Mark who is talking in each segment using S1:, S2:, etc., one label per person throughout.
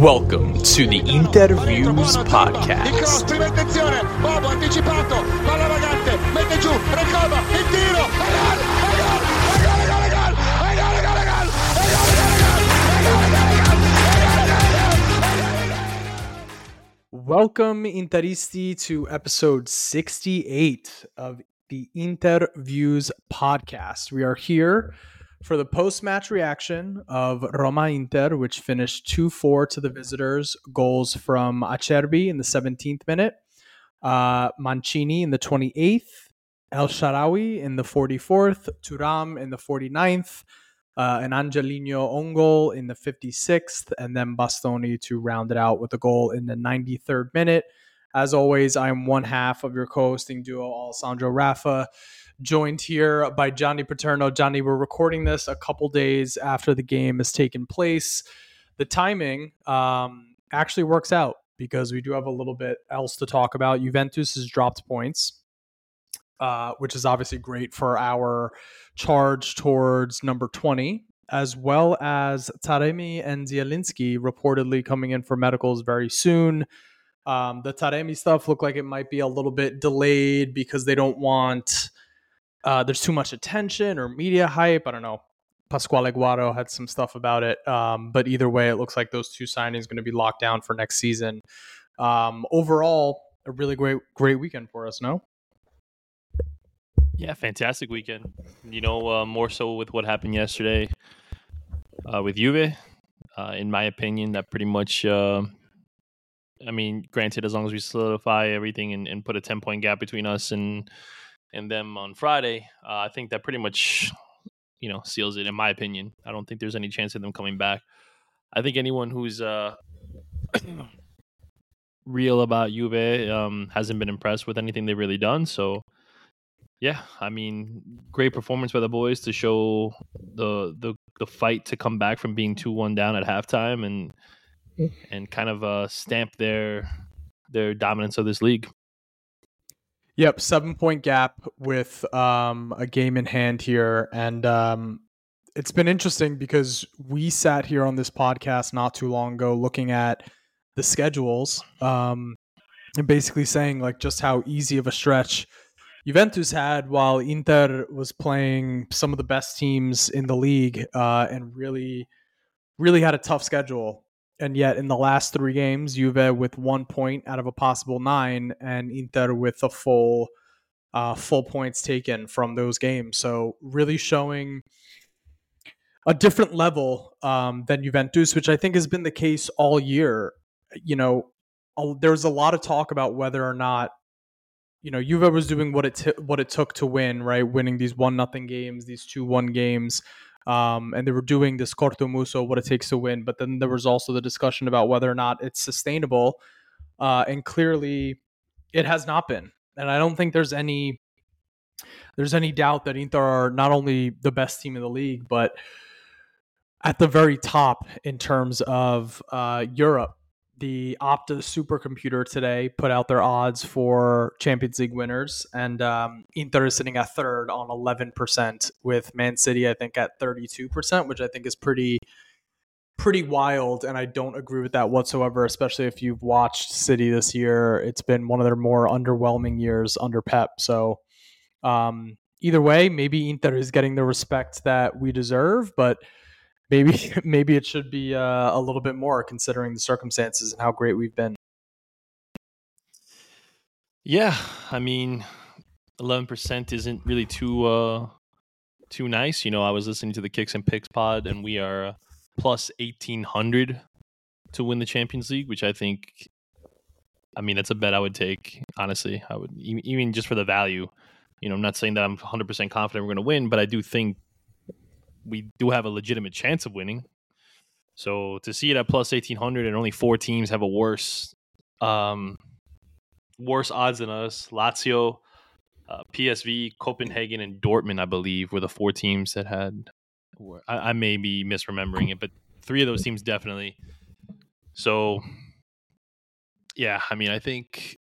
S1: Welcome to the Interviews Podcast. Welcome, Interisti, to episode 68 of the Interviews Podcast. We are here for the post match reaction of Roma Inter, which finished 2 4 to the visitors. Goals from Acerbi in the 17th minute, uh, Mancini in the 28th, El Shaarawy in the 44th, Thuram in the 49th, uh, an Angelino own goal in the 56th, and then Bastoni to round it out with a goal in the 93rd minute. As always, I am one half of your co-hosting duo, Alessandro Rafa, joined here by Johnny Paterno. Johnny, we're recording this a couple days after the game has taken place. The timing um, actually works out because we do have a little bit else to talk about. Juventus has dropped points, uh, which is obviously great for our charge towards number 20, as well as Taremi and Zielinski reportedly coming in for medicals very soon. Um, the Taremi stuff looked like it might be a little bit delayed because they don't want uh, there's too much attention or media hype. I don't know. Pasquale Guarro had some stuff about it, um, but either way, it looks like those two signings going to be locked down for next season. Um, overall, a really great great weekend for us. No.
S2: Yeah, fantastic weekend. You know, uh, more so with what happened yesterday uh, with Juve. Uh, in my opinion, that pretty much. Uh, I mean, granted, as long as we solidify everything and, and put a ten point gap between us and and them on Friday, uh, I think that pretty much, you know, seals it. In my opinion, I don't think there's any chance of them coming back. I think anyone who's uh, real about Juve um, hasn't been impressed with anything they've really done. So, yeah, I mean, great performance by the boys to show the the the fight to come back from being two one down at halftime and and kind of uh, stamp their their dominance of this league.
S1: Yep, seven point gap with um, a game in hand here, and um, it's been interesting because we sat here on this podcast not too long ago looking at the schedules um, and basically saying like just how easy of a stretch Juventus had while Inter was playing some of the best teams in the league uh, and really, really had a tough schedule. And yet, in the last three games, Juve with one point out of a possible nine, and Inter with a full, uh, full points taken from those games. So really showing a different level um, than Juventus, which I think has been the case all year. You know, a, there was a lot of talk about whether or not you know Juve was doing what it t- what it took to win, right? Winning these one nothing games, these two one games, um, and they were doing this corto muso, what it takes to win. But then there was also the discussion about whether or not it's sustainable, uh, and clearly it has not been. And I don't think there's any there's any doubt that Inter are not only the best team in the league, but at the very top in terms of uh, Europe. The Opta supercomputer today put out their odds for Champions League winners, and um, Inter is sitting at third on 11%, with Man City, I think, at 32%, which I think is pretty pretty wild and I don't agree with that whatsoever especially if you've watched City this year. It's been one of their more underwhelming years under Pep so um, either way maybe Inter is getting the respect that we deserve but maybe maybe it should be uh, a little bit more considering the circumstances and how great we've been.
S2: Yeah, I mean, eleven percent isn't really too uh too nice. You know, I was listening to the Kicks and Picks pod, and we are plus eighteen hundred to win the Champions League, which I think, I mean, that's a bet I would take. Honestly, I would even just for the value. You know, I'm not saying that I'm 100 percent confident we're going to win, but I do think we do have a legitimate chance of winning. So to see it at plus eighteen hundred and only four teams have a worse, um, worse odds than us, Lazio, uh, PSV, Copenhagen, and Dortmund, I believe, were the four teams that had. I, I may be misremembering it, but three of those teams definitely. So, yeah, I mean, I think,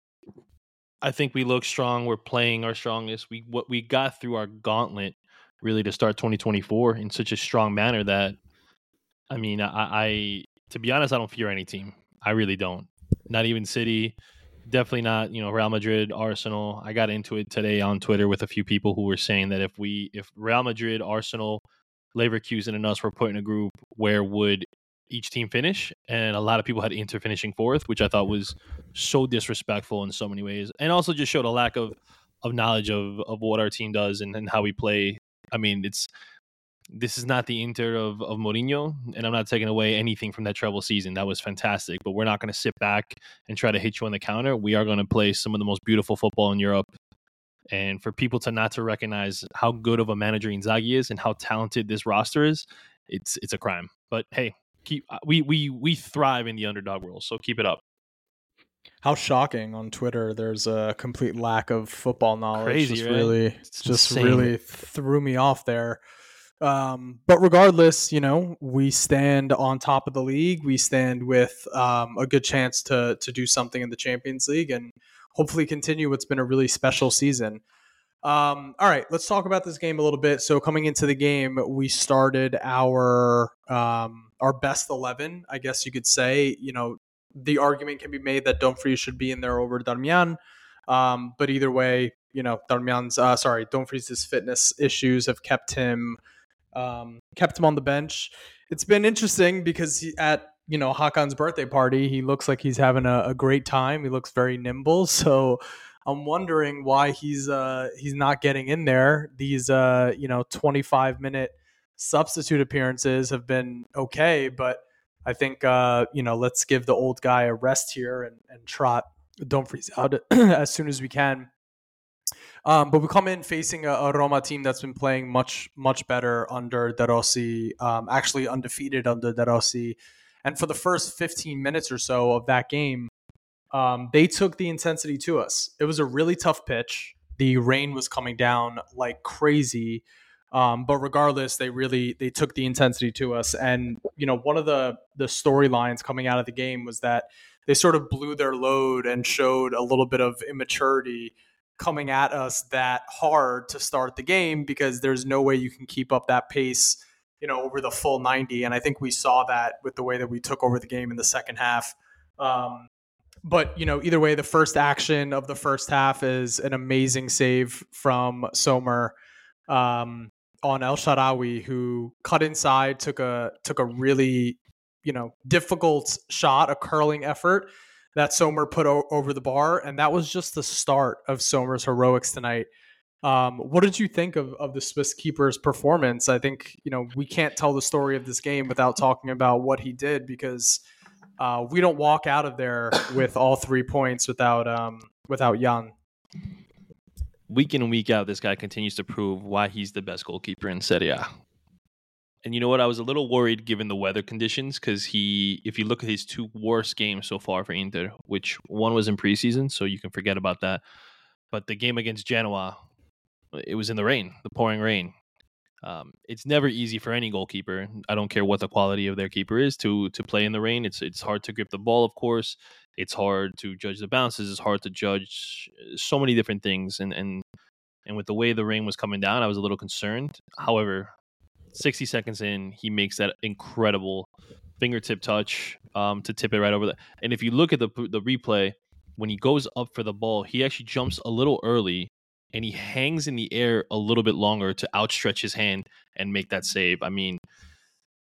S2: I think we look strong. We're playing our strongest. We what we got through our gauntlet really to start 2024 in such a strong manner that I mean, I, I to be honest, I don't fear any team. I really don't. Not even City. Definitely not. You know, Real Madrid, Arsenal. I got into it today on Twitter with a few people who were saying that if we, if Real Madrid, Arsenal, Leverkusen, and us were put in a group, where would each team finish? And a lot of people had Inter finishing fourth, which I thought was so disrespectful in so many ways, and also just showed a lack of of knowledge of of what our team does and, and how we play. I mean, it's this is not the Inter of, of Mourinho, and I'm not taking away anything from that treble season. That was fantastic, but we're not going to sit back and try to hit you on the counter. We are going to play some of the most beautiful football in Europe. And for people to not to recognize how good of a manager Inzaghi is and how talented this roster is, it's it's a crime. But hey, keep we we we thrive in the underdog world, so keep it up.
S1: How shocking on Twitter! There's a complete lack of football knowledge.
S2: Crazy,
S1: just
S2: right?
S1: really,
S2: It's
S1: just
S2: insane.
S1: really threw me off there. Um, but regardless, you know, we stand on top of the league. We stand with um, a good chance to to do something in the Champions League and hopefully continue what's been a really special season. Um, all right, let's talk about this game a little bit. So coming into the game, we started our um, our best eleven, I guess you could say. You know, the argument can be made that Dumfries should be in there over Darmian. Um, but either way, you know, Darmian's uh, sorry, Dumfries' fitness issues have kept him um, kept him on the bench. It's been interesting because he, at you know Hakan's birthday party, he looks like he's having a, a great time. He looks very nimble. So I'm wondering why he's uh, he's not getting in there. These uh, you know 25 minute substitute appearances have been okay, but I think uh, you know let's give the old guy a rest here and, and trot freeze out as soon as we can. Um, but we come in facing a, a Roma team that's been playing much, much better under De Rossi, um, actually undefeated under De Rossi. And for the first 15 minutes or so of that game, um, they took the intensity to us. It was a really tough pitch. The rain was coming down like crazy. Um, but regardless, they really they took the intensity to us. And you know, one of the the storylines coming out of the game was that they sort of blew their load and showed a little bit of immaturity coming at us that hard to start the game because there's no way you can keep up that pace, you know, over the full 90. And I think we saw that with the way that we took over the game in the second half. Um, but you know, either way, the first action of the first half is an amazing save from Sommer um, on El Shaarawy, who cut inside, took a took a really you know difficult shot, a curling effort that Sommer put o- over the bar, and that was just the start of Sommer's heroics tonight. Um, what did you think of, of the Swiss keeper's performance? I think you know we can't tell the story of this game without talking about what he did because uh, we don't walk out of there with all three points without um, without Jan.
S2: Week in and week out, this guy continues to prove why he's the best goalkeeper in Serie A. And you know what? I was a little worried given the weather conditions because he, if you look at his two worst games so far for Inter, which one was in preseason, so you can forget about that. But the game against Genoa, it was in the rain, the pouring rain. Um, it's never easy for any goalkeeper. I don't care what the quality of their keeper is to to play in the rain. It's it's hard to grip the ball, of course. It's hard to judge the bounces. It's hard to judge uh, so many different things. And and and with the way the rain was coming down, I was a little concerned. However, 60 seconds in, he makes that incredible fingertip touch um, to tip it right over the. And if you look at the the replay, when he goes up for the ball, he actually jumps a little early and he hangs in the air a little bit longer to outstretch his hand and make that save. I mean,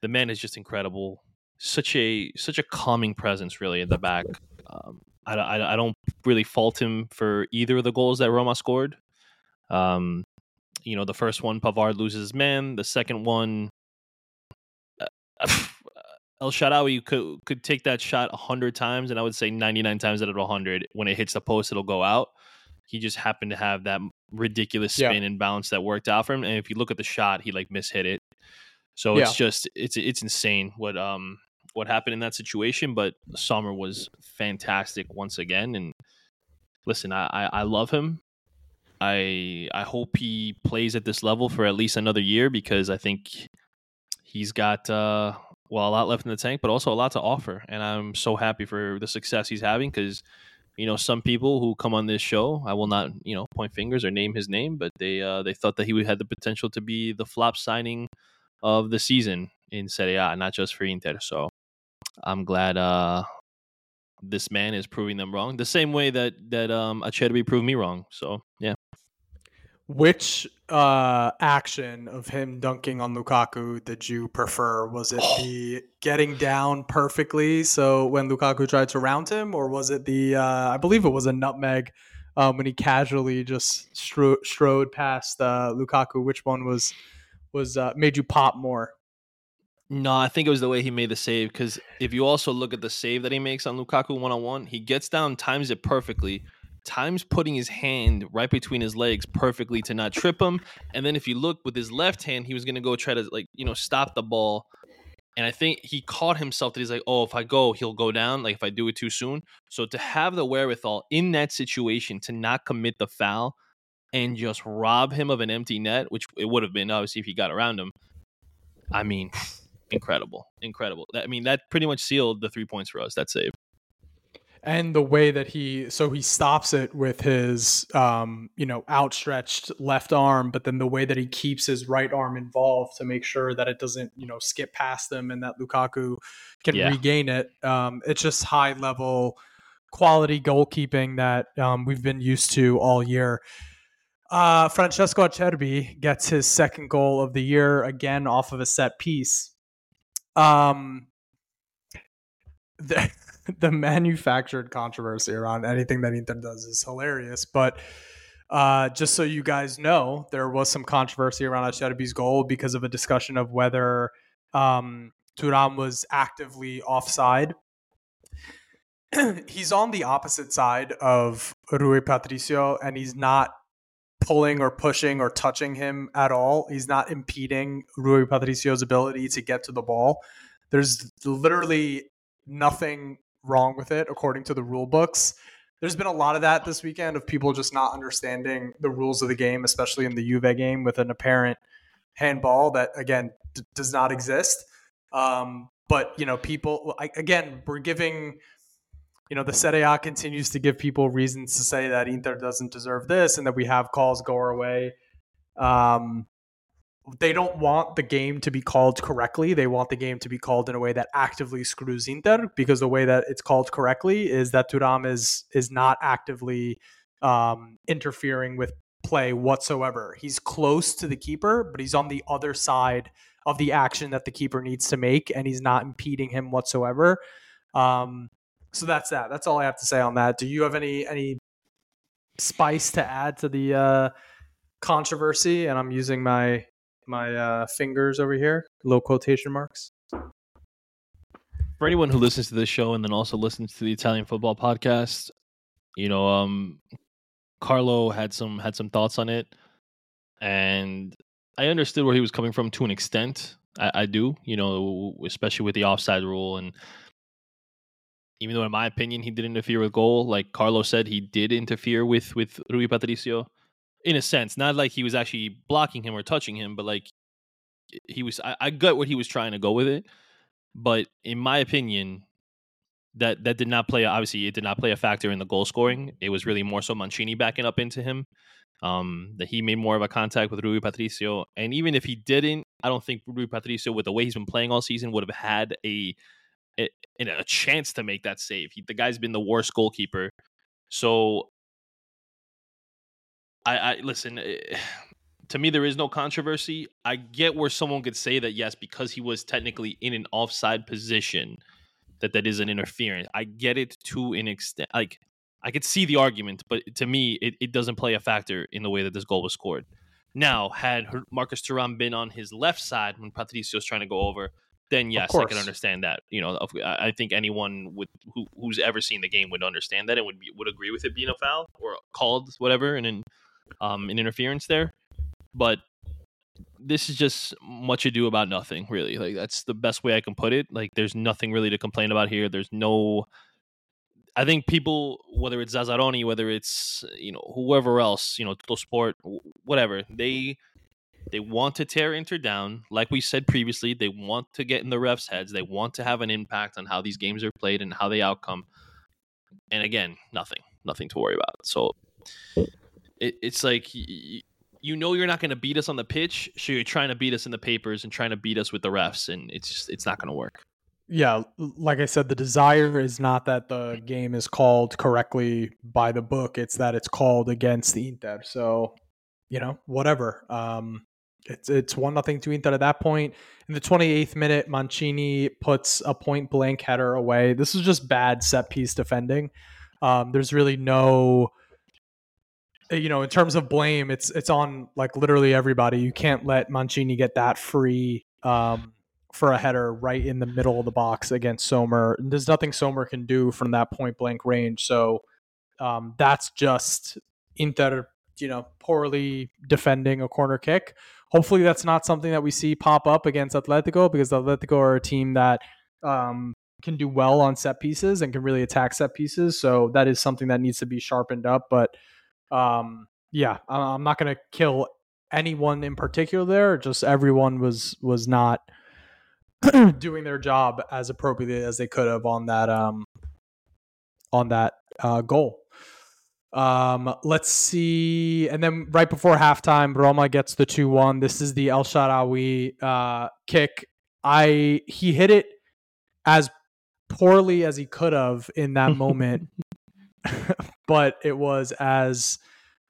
S2: the man is just incredible. Such a such a calming presence, really, at the back. Um, I, I, I don't really fault him for either of the goals that Roma scored. Um, you know, the first one, Pavard loses his man. The second one, uh, El Shaarawy could could take that shot hundred times, and I would say ninety nine times out of hundred, when it hits the post, it'll go out. He just happened to have that ridiculous
S1: Yeah.
S2: spin and bounce that worked out for him. And if you look at the shot, he like mishit it. So
S1: Yeah.
S2: it's just it's it's insane what um what happened in that situation. But Sommer was fantastic once again. And listen, I I, I love him. I I hope he plays at this level for at least another year because I think he's got uh well a lot left in the tank, but also a lot to offer. And I'm so happy for the success he's having because you know some people who come on this show, I will not you know point fingers or name his name, but they uh, they thought that he had the potential to be the flop signing of the season in Serie A, not just for Inter. So I'm glad uh, this man is proving them wrong, the same way that that um, Acerbi proved me wrong. So yeah.
S1: Which uh, action of him dunking on Lukaku did you prefer? Was it the getting down perfectly, so when Lukaku tried to round him, or was it the uh, I believe it was a nutmeg um, when he casually just stro- strode past uh, Lukaku? Which one was was uh, made you pop more?
S2: No, I think it was the way he made the save. Because if you also look at the save that he makes on Lukaku one on one, he gets down, times it perfectly, times putting his hand right between his legs perfectly to not trip him. And then if you look with his left hand, he was gonna go try to like you know stop the ball. And I think he caught himself that he's like, oh, if I go, he'll go down. Like if I do it too soon. So to have the wherewithal in that situation to not commit the foul and just rob him of an empty net, which it would have been obviously if he got around him. I mean, incredible, incredible. I mean, that pretty much sealed the three points for us. That save.
S1: And the way that he so he stops it with his um you know outstretched left arm but then the way that he keeps his right arm involved to make sure that it doesn't you know skip past them and that Lukaku can
S2: Yeah.
S1: regain it. Um it's just high level quality goalkeeping that um, we've been used to all year. Uh Francesco Acerbi gets his second goal of the year again off of a set piece. Um the, the manufactured controversy around anything that Inter does is hilarious. But uh, just so you guys know, there was some controversy around Acerbi's goal because of a discussion of whether um, Thuram was actively offside. he's on the opposite side of Rui Patricio, and he's not pulling or pushing or touching him at all. He's not impeding Rui Patricio's ability to get to the ball. There's literally nothing wrong with it according to the rule books. There's been a lot of that this weekend of people just not understanding the rules of the game, especially in the Juve game with an apparent handball that again d- does not exist. Um, but you know, people I, again, we're giving. You know, the Serie A continues to give people reasons to say that Inter doesn't deserve this, and that we have calls go our way. Um, they don't want the game to be called correctly. They want the game to be called in a way that actively screws Inter because the way that it's called correctly is that Thuram is is not actively um, interfering with play whatsoever. He's close to the keeper, but he's on the other side of the action that the keeper needs to make, and he's not impeding him whatsoever. Um, so that's that. That's all I have to say on that. Do you have any any spice to add to the uh, controversy? And I'm using my my uh, fingers over here, low quotation marks.
S2: For anyone who listens to this show and then also listens to the Italian football podcast, you know, um, Carlo had some had some thoughts on it, and I understood where he was coming from to an extent. I, I do, you know, especially with the offside rule, and even though in my opinion he did interfere with goal, like Carlo said, he did interfere with with Rui Patricio, in a sense, not like he was actually blocking him or touching him, but like he was. I, I got what he was trying to go with it, but in my opinion, that that did not play. Obviously, it did not play a factor in the goal scoring. It was really more so Mancini backing up into him. Um, that he made more of a contact with Rui Patricio, and even if he didn't, I don't think Rui Patricio, with the way he's been playing all season, would have had a a, a chance to make that save. He, the guy's been the worst goalkeeper, so I, I listen. eh, To me, there is no controversy. I get where someone could say that yes, because he was technically in an offside position, that that is an interference. I get it to an extent. Like I could see the argument, but to me, it, it doesn't play a factor in the way that this goal was scored. Now, had Marcus Thuram been on his left side when Patricio was trying to go over, then yes, I can understand that. You know, I think anyone would who, who's ever seen the game would understand that and would be, would agree with it being a foul or called whatever and an um an interference there. But this is just much ado about nothing, really. Like that's the best way I can put it. Like there's nothing really to complain about here. There's no I think people, whether it's Zazzaroni, whether it's you know whoever else, you know, Tuttosport, whatever, they they want to tear Inter down. Like we said previously, they want to get in the refs' heads. They want to have an impact on how these games are played and how they outcome. And again, nothing, nothing to worry about. So it, it's like you know you're not going to beat us on the pitch, so you're trying to beat us in the papers and trying to beat us with the refs, and it's just it's not going to work.
S1: yeah, like I said, the desire is not that the game is called correctly by the book; it's that it's called against the Inter. So, you know, whatever. Um, it's it's one nothing to Inter at that point. In the 28th minute, Mancini puts a point blank header away. This is just bad set piece defending. Um, there's really no, you know, in terms of blame, it's it's on like literally everybody. You can't let Mancini get that free. Um, for a header right in the middle of the box against Sommer. There's nothing Sommer can do from that point blank range. So um, that's just Inter, you know, poorly defending a corner kick. Hopefully, that's not something that we see pop up against Atletico because Atletico are a team that um, can do well on set pieces and can really attack set pieces. So that is something that needs to be sharpened up. But um, yeah, I'm not going to kill anyone in particular there. Just everyone was was not doing their job as appropriately as they could have on that um on that uh, goal. Um, let's see, and then right before halftime, Roma gets the two one. This is the El Shaarawy uh, kick. I he hit it as poorly as he could have in that moment, but it was as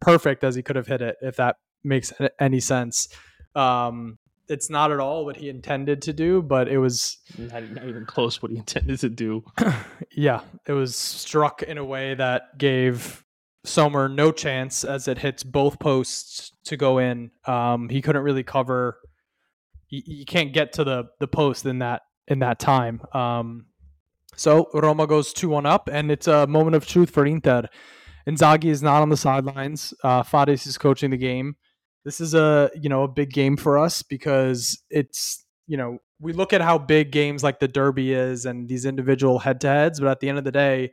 S1: perfect as he could have hit it. If that makes any sense. Um, it's not at all what he intended to do, but it was
S2: not, not even close what he intended to do.
S1: yeah, it was struck in a way that gave Sommer no chance as it hits both posts to go in. Um, he couldn't really cover. You, you, can't get to the the post in that in that time. Um, so Roma goes two one up, and it's a moment of truth for Inter. Inzaghi is not on the sidelines. Uh, Fares is coaching the game this is a you know a big game for us because it's you know we look at how big games like the derby is and these individual head to heads but at the end of the day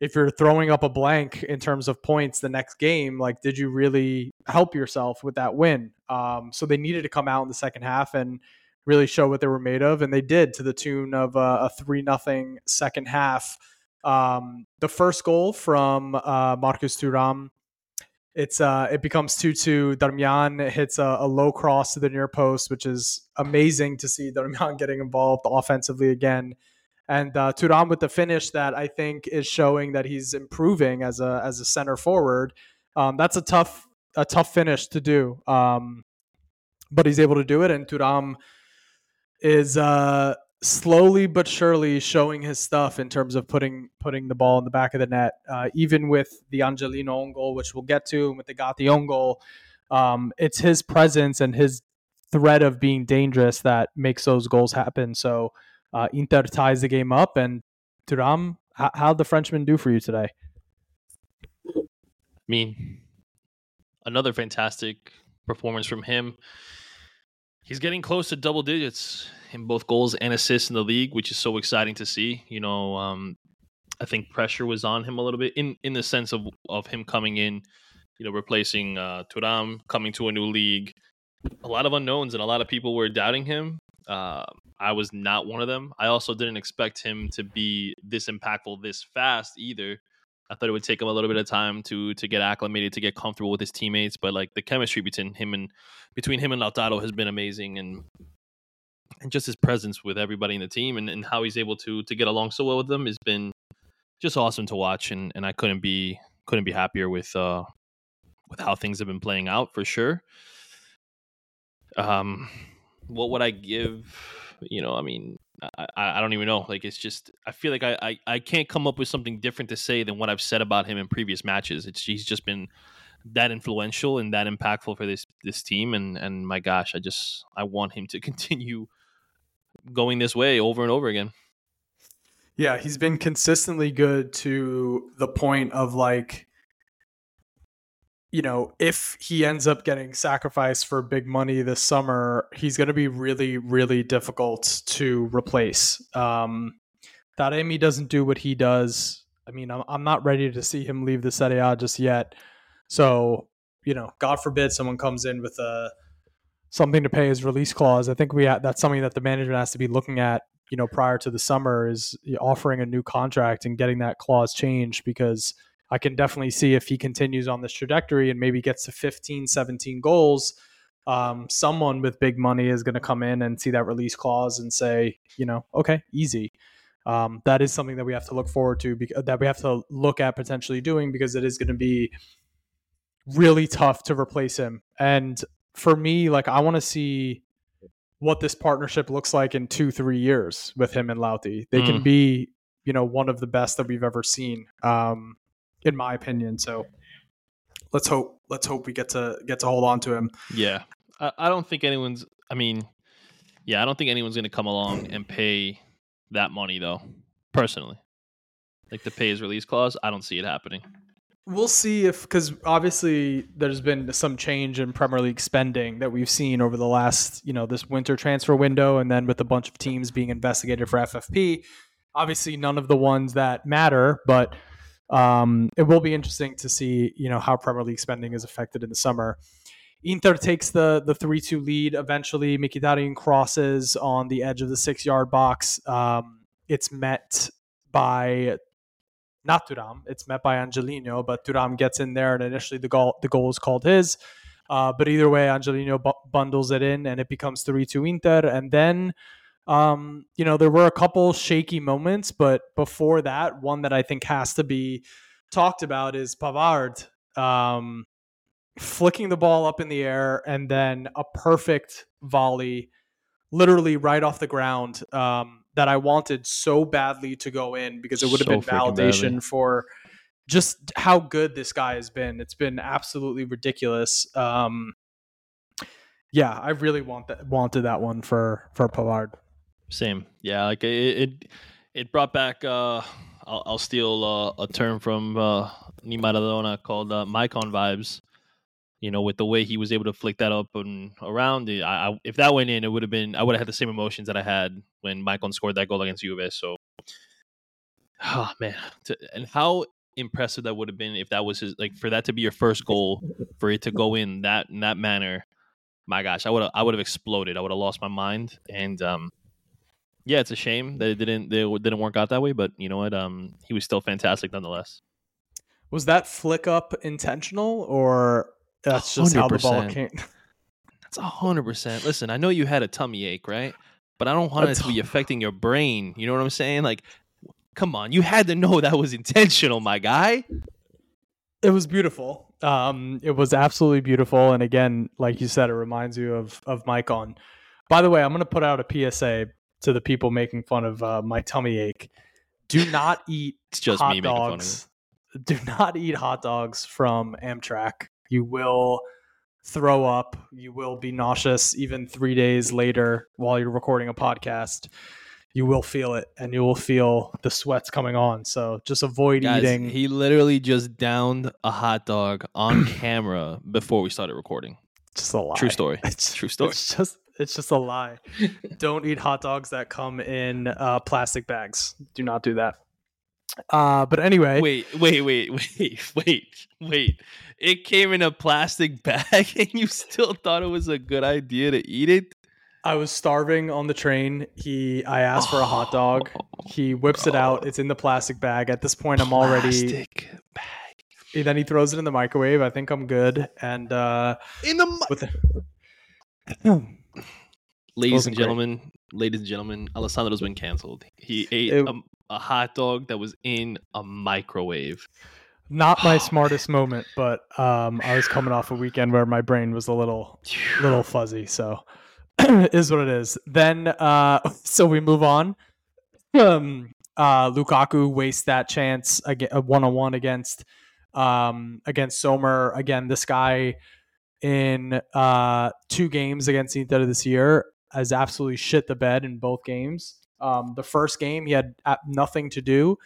S1: if you're throwing up a blank in terms of points the next game like did you really help yourself with that win um, so they needed to come out in the second half and really show what they were made of and they did to the tune of uh, a three nothing second half. Um, the first goal from uh, Marcus Thuram it's uh it becomes 2-2 Darmian hits a, a, low cross to the near post which is amazing to see Darmian getting involved offensively again. And uh, with the finish that I think is showing that he's improving as a as a center forward um, that's a tough a tough finish to do um, but he's able to do it and Thuram is uh slowly but surely showing his stuff in terms of putting putting the ball in the back of the net. Uh, even with the Angelino goal, which we'll get to, and with the Gatti own goal, um, it's his presence and his threat of being dangerous that makes those goals happen. So uh, Inter ties the game up, and Thuram, how, how'd the Frenchman do for you today?
S2: I mean, another fantastic performance from him. He's getting close to double digits in both goals and assists in the league, which is so exciting to see. You know, um, I think pressure was on him a little bit in in the sense of of him coming in, you know, replacing uh, Thuram, coming to a new league. A lot of unknowns and a lot of people were doubting him. Uh, I was not one of them. I also didn't expect him to be this impactful this fast either. I thought it would take him a little bit of time to to get acclimated, to get comfortable with his teammates. But like the chemistry between him and between him and Lautaro has been amazing, and and just his presence with everybody in the team and, and how he's able to to get along so well with them has been just awesome to watch and, and I couldn't be couldn't be happier with uh with how things have been playing out for sure. Um what would I give you know, I mean I, I don't even know. Like it's just I feel like I, I, I can't come up with something different to say than what I've said about him in previous matches. It's he's just been that influential and that impactful for this this team and and my gosh, I just I want him to continue going this way over and over again.
S1: Yeah, he's been consistently good to the point of like, you know, if he ends up getting sacrificed for big money this summer, he's going to be really, really difficult to replace. Um, Taremi doesn't do what he does. I mean, I'm, I'm not ready to see him leave the Serie A just yet. So, you know, God forbid someone comes in with a something to pay his release clause. I think we ha- that's something that the management has to be looking at. You know, prior to the summer, is offering a new contract and getting that clause changed because I can definitely see if he continues on this trajectory and maybe gets to 15, 17 goals, um, someone with big money is going to come in and see that release clause and say, you know, okay, easy. Um, that is something that we have to look forward to, bec- that we have to look at potentially doing because it is going to be really tough to replace him. And for me, like I want to see what this partnership looks like in two, three years with him and Lauti. They can
S2: Mm.
S1: be, you know, one of the best that we've ever seen, um, in my opinion. So let's hope let's hope we get to get to hold on to him.
S2: Yeah, I, I don't think anyone's. I mean, yeah, I don't think anyone's going to come along and pay that money though. Personally, like the pay his release clause, I don't see it happening.
S1: We'll see if because obviously there's been some change in Premier League spending that we've seen over the last you know this winter transfer window, and then with a bunch of teams being investigated for FFP. Obviously, none of the ones that matter, but um, it will be interesting to see you know how Premier League spending is affected in the summer. Inter takes the the three two lead. Eventually, Mkhitaryan crosses on the edge of the six yard box. Um, it's met by not Thuram. It's met by Angelino, but Thuram gets in there, and initially the goal the goal is called his. Uh, but either way, Angelino bu- bundles it in, and it becomes three two Inter. And then, um, you know, there were a couple shaky moments, but before that, one that I think has to be talked about is Pavard um, flicking the ball up in the air, and then a perfect volley, literally right off the ground. Um, that I wanted so badly to go in because it would have
S2: So
S1: been validation
S2: badly.
S1: for just how good this guy has been. It's been absolutely ridiculous. Um, yeah, I really want that wanted that one for for Pavard.
S2: Same, yeah. Like it, it, it brought back. Uh, I'll, I'll steal uh, a term from uh, Ni Maradona called uh, Maicon vibes. You know, with the way he was able to flick that up and around. I, I, if that went in, it would have been. I would have had the same emotions that I had when Maicon scored that goal against Juve. So, oh man, and how impressive that would have been if that was his like for that to be your first goal, for it to go in that in that manner. My gosh, I would have I would have exploded. I would have lost my mind. And um, yeah, it's a shame that it didn't that didn't work out that way. But you know what? Um, he was still fantastic nonetheless.
S1: Was that flick up intentional or that's just how the ball came?
S2: That's a hundred percent. Listen, I know you had a tummy ache, right? But I don't want it to be affecting your brain. You know what I'm saying? Like, come on, you had to know that was intentional, my guy.
S1: It was beautiful. Um, it was absolutely beautiful, and again, like you said, it reminds you of of Maicon. By the way, I'm going to put out a PSA to the people making fun of uh, my tummy ache. Do not eat
S2: It's just
S1: hot
S2: me making fun of
S1: dogs. Do not eat hot dogs from Amtrak. You will throw up. You will be nauseous even three days later while you're recording a podcast. You will feel it, and you will feel the sweats coming on. So just avoid
S2: Guys,
S1: eating.
S2: he literally just downed a hot dog on camera before we started recording.
S1: just a lie.
S2: True story.
S1: It's
S2: True story.
S1: It's just it's just a lie. Don't eat hot dogs that come in uh, plastic bags. Do not do that. Uh, but anyway,
S2: Wait, wait, wait, wait, wait, wait. It came in a plastic bag and you still thought it was a good idea to eat it?
S1: I was starving on the train. He, I asked for a hot dog. He whips it out. It's in the plastic bag. At this point, I'm already.
S2: Plastic bag.
S1: Then he throws it in the microwave. I think I'm good. And uh,
S2: In the mi-
S1: with
S2: Ladies and
S1: great.
S2: gentlemen, ladies and gentlemen, Alessandro's been canceled. He ate
S1: It-
S2: a, a hot dog that was in a microwave.
S1: not my
S2: Oh,
S1: smartest moment, but um, I was coming off a weekend where my brain was a little little fuzzy so is what it is then uh so we move on um uh lukaku wastes that chance again a one-on-one against um against sommer again this guy in uh two games against inter this year has absolutely shit the bed in both games um the first game he had nothing to do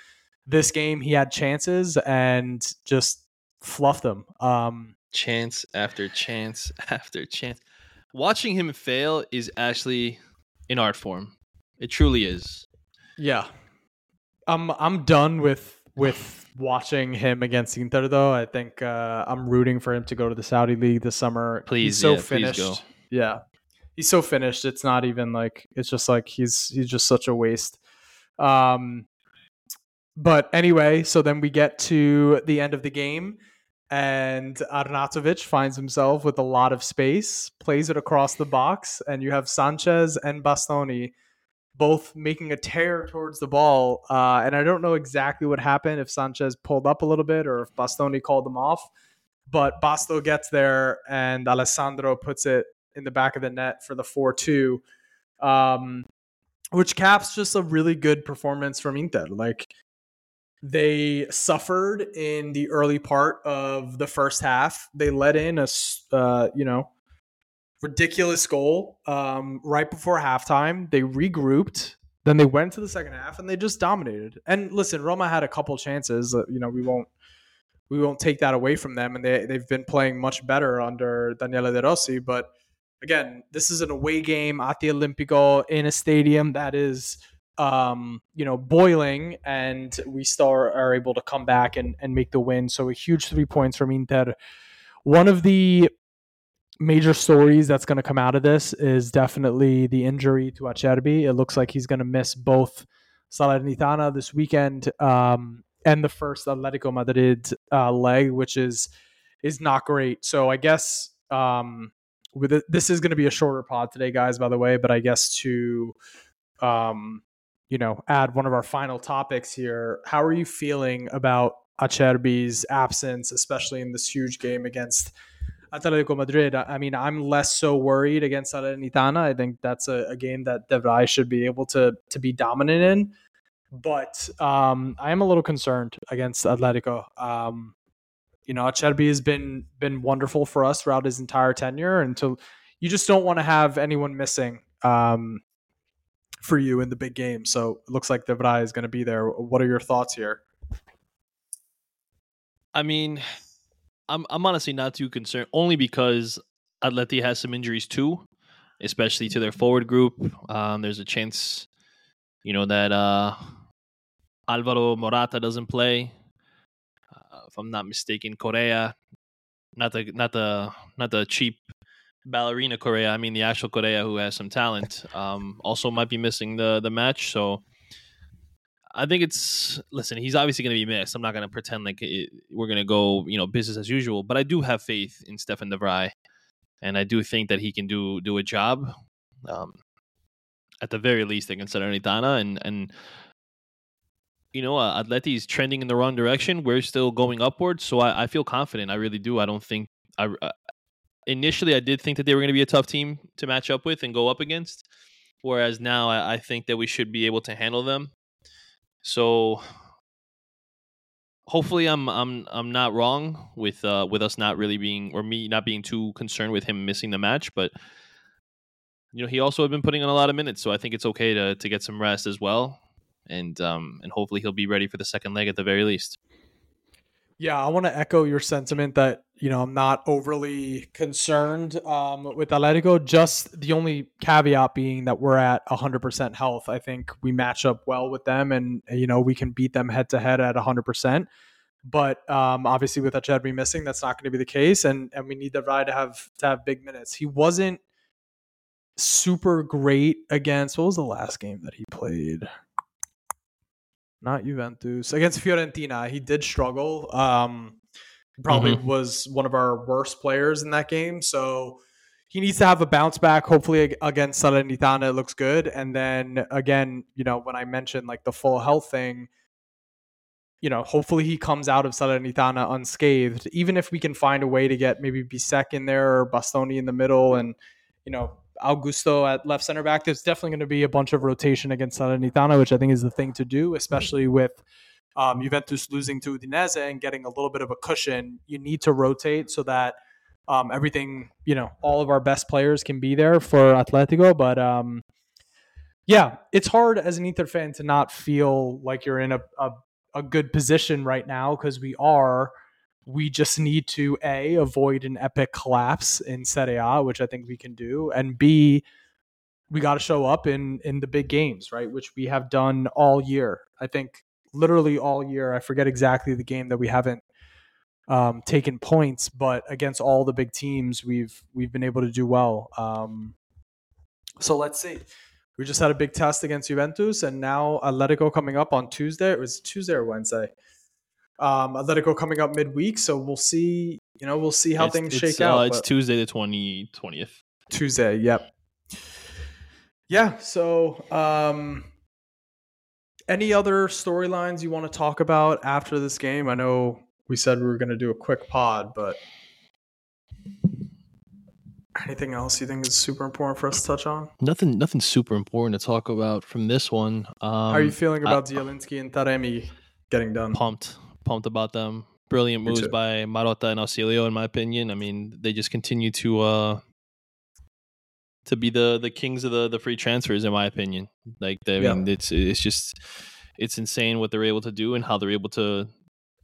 S1: this game he had chances and just fluffed them um
S2: chance after chance after chance. Watching him fail is actually an art form. It truly is.
S1: Yeah. I'm I'm done with with watching him against Inter though. I think uh, I'm rooting for him to go to the Saudi league this summer.
S2: Please,
S1: he's so
S2: yeah,
S1: finished. Yeah. He's so finished. It's not even like it's just like he's he's just such a waste. Um but anyway, so then we get to the end of the game and Arnautovic finds himself with a lot of space, plays it across the box, and you have Sanchez and Bastoni both making a tear towards the ball. Uh, and I don't know exactly what happened if Sanchez pulled up a little bit or if Bastoni called him off. But Basto gets there and Alessandro puts it in the back of the net for the 4 2, um, which caps just a really good performance from Inter. Like, they suffered in the early part of the first half. They let in a, uh, you know, ridiculous goal um, right before halftime. They regrouped. Then they went to the second half and they just dominated. And listen, Roma had a couple chances. Uh, you know, we won't we won't take that away from them, and they they've been playing much better under Daniele De Rossi. But again, this is an away game at the Olimpico in a stadium that is um, you know, boiling, and we still are, able to come back and, and make the win. So a huge three points from Inter. One of the major stories that's going to come out of this is definitely the injury to Acerbi. It looks like he's going to miss both Salernitana this weekend um, and the first Atletico Madrid uh, leg, which is is not great. So I guess um, with it, this is going to be a shorter pod today, guys. By the way, but I guess to um, you know, add one of our final topics here. How are you feeling about Acerbi's absence, especially in this huge game against Atletico Madrid? I mean, I'm less so worried against Salernitana. I think that's a, a game that De Vrij should be able to to be dominant in. But um, I am a little concerned against Atletico. Um, you know, Acerbi has been been wonderful for us throughout his entire tenure, and to you just don't want to have anyone missing. Um, for you in the big game. So it looks like De Vrij is going to be there. What are your thoughts here?
S2: I mean, I'm I'm honestly not too concerned, only because Atleti has some injuries too, especially to their forward group. Um, there's a chance, you know, that uh, Alvaro Morata doesn't play. If I'm not mistaken, Correa, not the not the not the cheap ballerina Correa. I mean the actual Correa who has some talent, um, also might be missing the the match. So I think it's listen. He's obviously going to be missed. I'm not going to pretend like it, we're going to go you know business as usual. But I do have faith in Stefan De Vrij, and I do think that he can do do a job. Um, at the very least against Salernitana and and you know, uh, Atleti is trending in the wrong direction. We're still going upwards, so I, I feel confident. I really do. I don't think I initially I did think that they were going to be a tough team to match up with and go up against. Whereas now I, I think that we should be able to handle them. So hopefully I'm I'm I'm not wrong with uh with us not really being or me not being too concerned with him missing the match, but you know, he also had been putting on a lot of minutes, so I think it's okay to to get some rest as well. And um and hopefully he'll be ready for the second leg at the very least.
S1: Yeah, I want to echo your sentiment that you know I'm not overly concerned um, with Atletico. Just the only caveat being that we're at 100% health. I think we match up well with them, and you know we can beat them head to head at 100%. But um, obviously, with Acerbi missing, that's not going to be the case, and and we need De Vrij to have to have big minutes. He wasn't super great against what was the last game that he played? Not Juventus against Fiorentina. He did struggle. Um, probably mm-hmm. was one of our worst players in that game. So he needs to have a bounce back. Hopefully against Salernitana, it looks good. And then again, you know, when I mentioned like the full health thing, you know, hopefully he comes out of Salernitana unscathed. Even if we can find a way to get maybe Bisseck in there or Bastoni in the middle, and you know, Augusto at left center back. There's definitely going to be a bunch of rotation against Salernitana, which I think is the thing to do, especially with um, Juventus losing to Udinese and getting a little bit of a cushion. You need to rotate so that um, everything, you know, all of our best players can be there for Atletico. But um, yeah, it's hard as an Inter fan to not feel like you're in a, a, a good position right now because we are we just need to a avoid an epic collapse in Serie A, which I think we can do, and b we got to show up in in the big games, right? Which we have done all year. I think literally all year. I forget exactly the game that we haven't um, taken points, but against all the big teams, we've we've been able to do well. Um, so let's see. We just had a big test against Juventus, and now Atletico coming up on Tuesday. It was Tuesday or Wednesday Um, Atletico coming up midweek, so we'll see. You know, we'll see how
S2: It's-
S1: things
S2: it's,
S1: shake out.
S2: Uh, it's Tuesday the 20, 20th.
S1: Tuesday. Yep. Yeah. So, um, any other storylines you want to talk about after this game? I know we said we were going to do a quick pod, but anything else you think is super important for us to touch on?
S2: Nothing, nothing super important to talk about from this one. Um,
S1: How are you feeling
S2: I-
S1: about Zielinski and Taremi getting done?
S2: pumped, pumped about them. Brilliant moves by Marotta and Ausilio, in my opinion. I mean, they just continue to uh to be the the kings of the the free transfers, in my opinion. Like, I
S1: Yeah.
S2: mean, it's it's just it's insane what they're able to do and how they're able to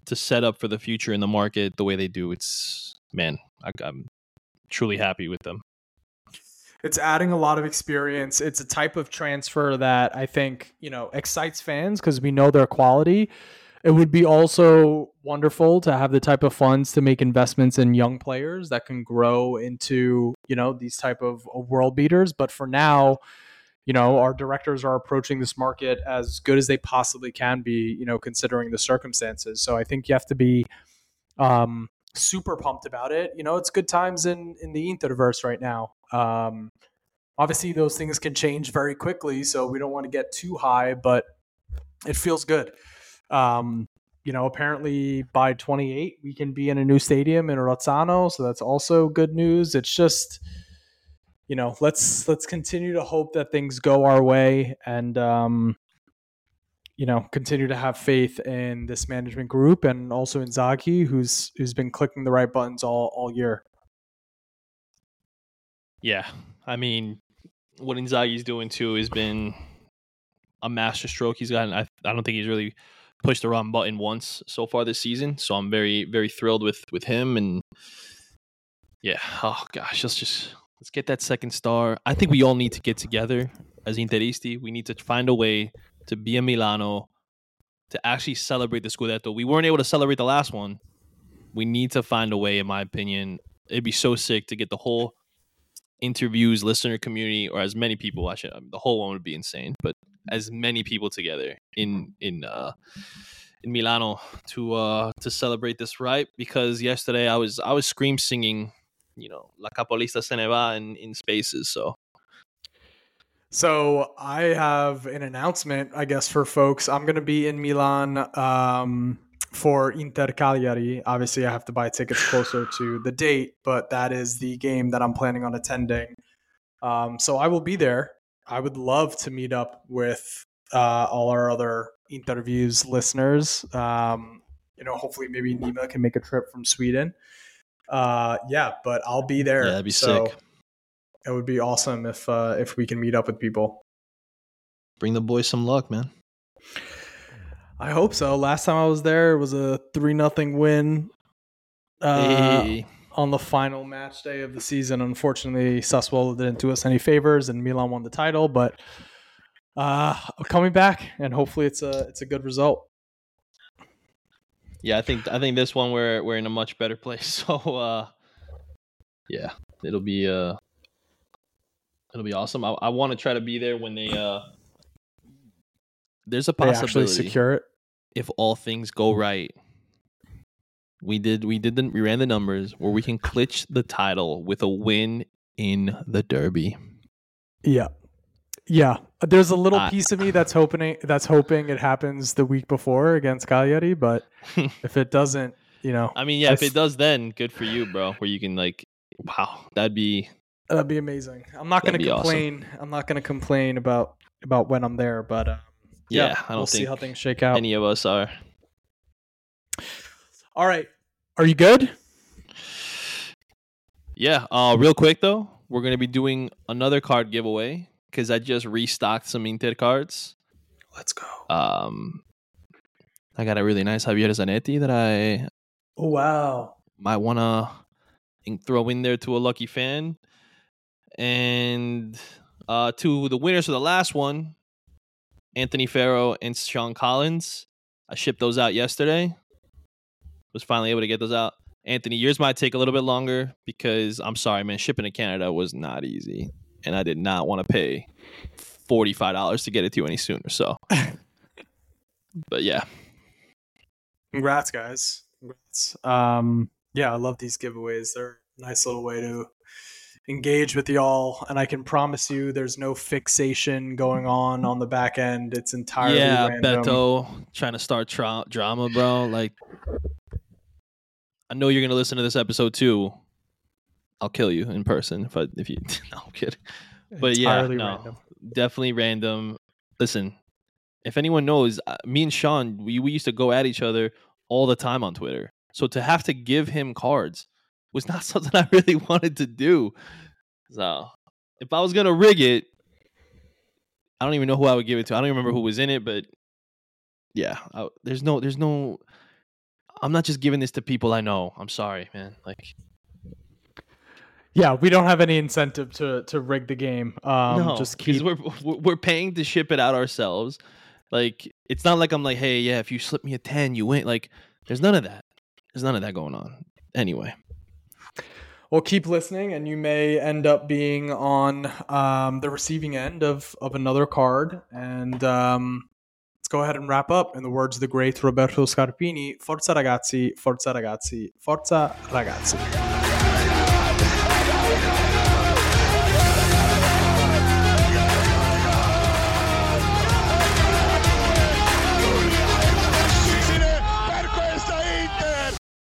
S2: to set up for the future in the market the way they do. It's man, I, I'm truly happy with them.
S1: It's adding a lot of experience. It's a type of transfer that I think, you know, excites fans because we know their quality. It would be also wonderful to have the type of funds to make investments in young players that can grow into, you know, these type of of world beaters. But for now, you know, our directors are approaching this market as good as they possibly can be, you know, considering the circumstances. So I think you have to be um, super pumped about it. You know, it's good times in in the Interverse right now. Um, obviously, those things can change very quickly, so we don't want to get too high, but it feels good. Um, you know, apparently by 28 we can be in a new stadium in Rozzano, so that's also good news. It's just you know, let's let's continue to hope that things go our way and um you know, continue to have faith in this management group and also in Zaki who's who's been clicking the right buttons all all year.
S2: Yeah, I mean, what Inzaghi's doing too has been a master stroke. He's gotten. I, I don't think he's really pushed the wrong button once so far this season. So I'm very very thrilled with with him and yeah. Oh gosh, let's just let's get that second star. I think we all need to get together as Interisti. We need to find a way to be in Milano to actually celebrate the Scudetto. We weren't able to celebrate the last one. We need to find a way, in my opinion. It'd be so sick to get the whole interviews, listener community, or as many people. Um, the whole one would be insane, but as many people together in in uh, in Milano to uh, to celebrate this right. Because yesterday I was I was scream singing, you know, La Capolista se ne va in, in spaces. So
S1: So I have an announcement, I guess, for folks. I'm going to be in Milan um, for Inter Cagliari. Obviously, I have to buy tickets closer to the date, but that is the game that I'm planning on attending. Um, so I will be there. I would love to meet up with uh, all our other interviews listeners. Um, you know, hopefully, maybe Nima can make a trip from Sweden. Uh, yeah, but I'll be there.
S2: Yeah, that'd be
S1: So
S2: sick.
S1: It would be awesome if uh, if we can meet up with people.
S2: bring the boys some luck, man.
S1: I hope so. Last time I was there, it was a three nothing win uh,
S2: Hey.
S1: On the final match day of the season. Unfortunately, Sassuolo didn't do us any favors, and Milan won the title. But uh, coming back, and hopefully, it's a it's a good result.
S2: Yeah, I think I think this one we're we're in a much better place. So uh yeah, it'll be uh it'll be awesome. I, I want to try to be there when they uh there's a
S1: They actually
S2: possibility
S1: secure it.
S2: if all things go right. We did we did the we ran the numbers where we can clinch the title with a win in the derby.
S1: Yeah, yeah. There's a little piece of me that's hoping that's hoping it happens the week before against Cagliari, but if it doesn't, you know,
S2: I mean, yeah, if it does then good for you, bro, where you can like wow, that'd be
S1: That'd be amazing. I'm not gonna
S2: be awesome.
S1: complain. I'm not going to complain about about when I'm there, but um, yeah,
S2: yeah, I don't
S1: we'll see how things shake out.
S2: any of us are.
S1: All right, are you good?
S2: Yeah. Uh, real quick though, we're gonna be doing another card giveaway because I just restocked some Inter cards.
S1: Let's go.
S2: Um, I got a really nice Javier Zanetti that I
S1: Oh wow.
S2: might wanna throw in there to a lucky fan, and uh, to the winners of the last one, Anthony Farrow and Sean Collins. I shipped those out yesterday. Was finally able to get those out. Anthony, yours might take a little bit longer because I'm sorry, man. Shipping to Canada was not easy, and I did not want to pay forty five dollars to get it to you any sooner. So, but yeah,
S1: Congrats, guys. Congrats. Um, yeah, I love these giveaways. They're a nice little way to engage with y'all. And I can promise you there's no fixation going on on the back end. It's entirely
S2: yeah,
S1: random.
S2: Beto trying to start tra- drama, bro. Like, I know you're gonna listen to this episode too. I'll kill you in person if I if you. no, I'm kidding. But yeah, no,
S1: random.
S2: definitely random. Listen, if anyone knows, uh, me and Sean, we, we used to go at each other all the time on Twitter. So to have to give him cards was not something I really wanted to do. So if I was gonna rig it, I don't even know who I would give it to. I don't even remember who was in it, but yeah, I, there's no, there's no. I'm not just giving this to people I know. I'm sorry, man. Like,
S1: Yeah, we don't have any incentive to to rig the game. Um,
S2: no,
S1: just keep.
S2: we're we're paying to ship it out ourselves. Like, it's not like I'm like, hey, yeah, if you slip me a ten, you win. Like, there's none of that. There's none of that going on. Anyway,
S1: Well, keep listening, and you may end up being on um, the receiving end of of another card. And um, go ahead and wrap up. In the words of the great Roberto Scarpini, "Forza ragazzi, forza ragazzi, forza ragazzi."